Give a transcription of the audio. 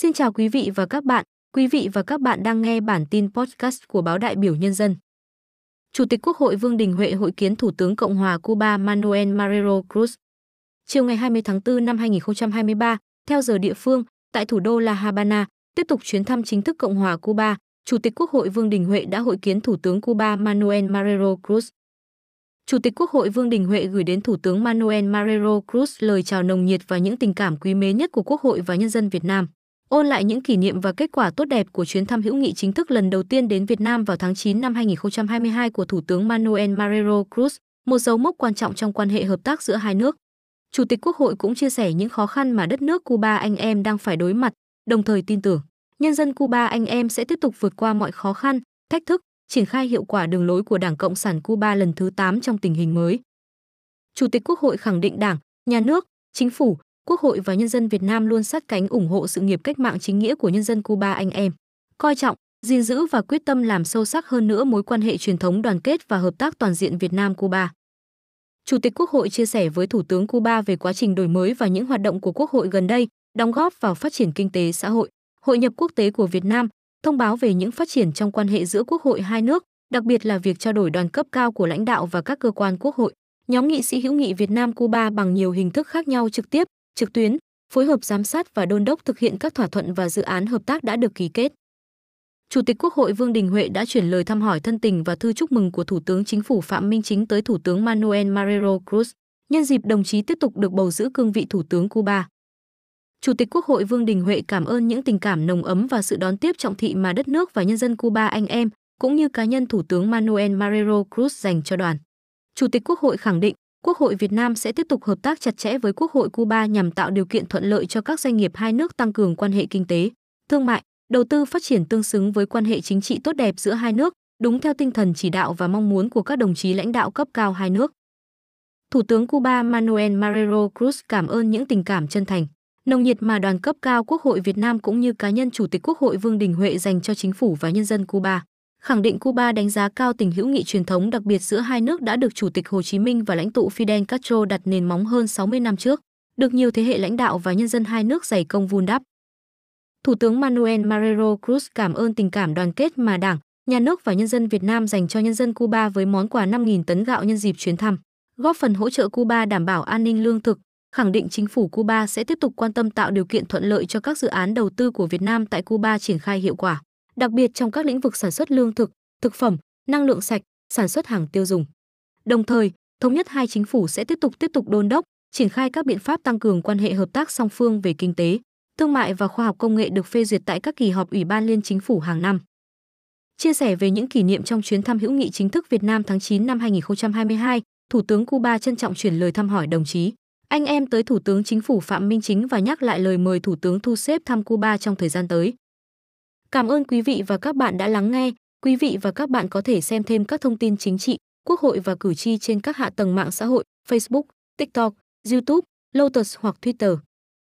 Xin chào quý vị và các bạn. Quý vị và các bạn đang nghe bản tin podcast của báo Đại biểu Nhân dân. Chủ tịch Quốc hội Vương Đình Huệ hội kiến Thủ tướng Cộng hòa Cuba Manuel Marrero Cruz. Chiều ngày 20 tháng 4 năm 2023, theo giờ địa phương, tại thủ đô La Habana, tiếp tục chuyến thăm chính thức Cộng hòa Cuba, Chủ tịch Quốc hội Vương Đình Huệ đã hội kiến Thủ tướng Cuba Manuel Marrero Cruz. Chủ tịch Quốc hội Vương Đình Huệ gửi đến Thủ tướng Manuel Marrero Cruz lời chào nồng nhiệt và những tình cảm quý mến nhất của Quốc hội và nhân dân Việt Nam ôn lại những kỷ niệm và kết quả tốt đẹp của chuyến thăm hữu nghị chính thức lần đầu tiên đến Việt Nam vào tháng 9 năm 2022 của Thủ tướng Manuel Marrero Cruz, một dấu mốc quan trọng trong quan hệ hợp tác giữa hai nước. Chủ tịch Quốc hội cũng chia sẻ những khó khăn mà đất nước Cuba anh em đang phải đối mặt, đồng thời tin tưởng nhân dân Cuba anh em sẽ tiếp tục vượt qua mọi khó khăn, thách thức, triển khai hiệu quả đường lối của Đảng Cộng sản Cuba lần thứ 8 trong tình hình mới. Chủ tịch Quốc hội khẳng định Đảng, Nhà nước, Chính phủ, Quốc hội và nhân dân Việt Nam luôn sát cánh ủng hộ sự nghiệp cách mạng chính nghĩa của nhân dân Cuba anh em, coi trọng, gìn giữ và quyết tâm làm sâu sắc hơn nữa mối quan hệ truyền thống đoàn kết và hợp tác toàn diện Việt Nam Cuba. Chủ tịch Quốc hội chia sẻ với Thủ tướng Cuba về quá trình đổi mới và những hoạt động của Quốc hội gần đây, đóng góp vào phát triển kinh tế xã hội, hội nhập quốc tế của Việt Nam, thông báo về những phát triển trong quan hệ giữa Quốc hội hai nước, đặc biệt là việc trao đổi đoàn cấp cao của lãnh đạo và các cơ quan Quốc hội. Nhóm nghị sĩ hữu nghị Việt Nam Cuba bằng nhiều hình thức khác nhau trực tiếp, trực tuyến, phối hợp giám sát và đôn đốc thực hiện các thỏa thuận và dự án hợp tác đã được ký kết. Chủ tịch Quốc hội Vương Đình Huệ đã chuyển lời thăm hỏi thân tình và thư chúc mừng của Thủ tướng Chính phủ Phạm Minh Chính tới Thủ tướng Manuel Marrero Cruz, nhân dịp đồng chí tiếp tục được bầu giữ cương vị Thủ tướng Cuba. Chủ tịch Quốc hội Vương Đình Huệ cảm ơn những tình cảm nồng ấm và sự đón tiếp trọng thị mà đất nước và nhân dân Cuba anh em, cũng như cá nhân Thủ tướng Manuel Marrero Cruz dành cho đoàn. Chủ tịch Quốc hội khẳng định Quốc hội Việt Nam sẽ tiếp tục hợp tác chặt chẽ với Quốc hội Cuba nhằm tạo điều kiện thuận lợi cho các doanh nghiệp hai nước tăng cường quan hệ kinh tế, thương mại, đầu tư phát triển tương xứng với quan hệ chính trị tốt đẹp giữa hai nước, đúng theo tinh thần chỉ đạo và mong muốn của các đồng chí lãnh đạo cấp cao hai nước. Thủ tướng Cuba Manuel Marrero Cruz cảm ơn những tình cảm chân thành, nồng nhiệt mà đoàn cấp cao Quốc hội Việt Nam cũng như cá nhân Chủ tịch Quốc hội Vương Đình Huệ dành cho chính phủ và nhân dân Cuba khẳng định Cuba đánh giá cao tình hữu nghị truyền thống đặc biệt giữa hai nước đã được Chủ tịch Hồ Chí Minh và lãnh tụ Fidel Castro đặt nền móng hơn 60 năm trước, được nhiều thế hệ lãnh đạo và nhân dân hai nước dày công vun đắp. Thủ tướng Manuel Marrero Cruz cảm ơn tình cảm đoàn kết mà Đảng, Nhà nước và nhân dân Việt Nam dành cho nhân dân Cuba với món quà 5.000 tấn gạo nhân dịp chuyến thăm, góp phần hỗ trợ Cuba đảm bảo an ninh lương thực, khẳng định chính phủ Cuba sẽ tiếp tục quan tâm tạo điều kiện thuận lợi cho các dự án đầu tư của Việt Nam tại Cuba triển khai hiệu quả đặc biệt trong các lĩnh vực sản xuất lương thực, thực phẩm, năng lượng sạch, sản xuất hàng tiêu dùng. Đồng thời, thống nhất hai chính phủ sẽ tiếp tục tiếp tục đôn đốc, triển khai các biện pháp tăng cường quan hệ hợp tác song phương về kinh tế, thương mại và khoa học công nghệ được phê duyệt tại các kỳ họp Ủy ban Liên Chính phủ hàng năm. Chia sẻ về những kỷ niệm trong chuyến thăm hữu nghị chính thức Việt Nam tháng 9 năm 2022, Thủ tướng Cuba trân trọng chuyển lời thăm hỏi đồng chí, anh em tới Thủ tướng Chính phủ Phạm Minh Chính và nhắc lại lời mời Thủ tướng thu xếp thăm Cuba trong thời gian tới. Cảm ơn quý vị và các bạn đã lắng nghe. Quý vị và các bạn có thể xem thêm các thông tin chính trị, quốc hội và cử tri trên các hạ tầng mạng xã hội Facebook, TikTok, YouTube, Lotus hoặc Twitter.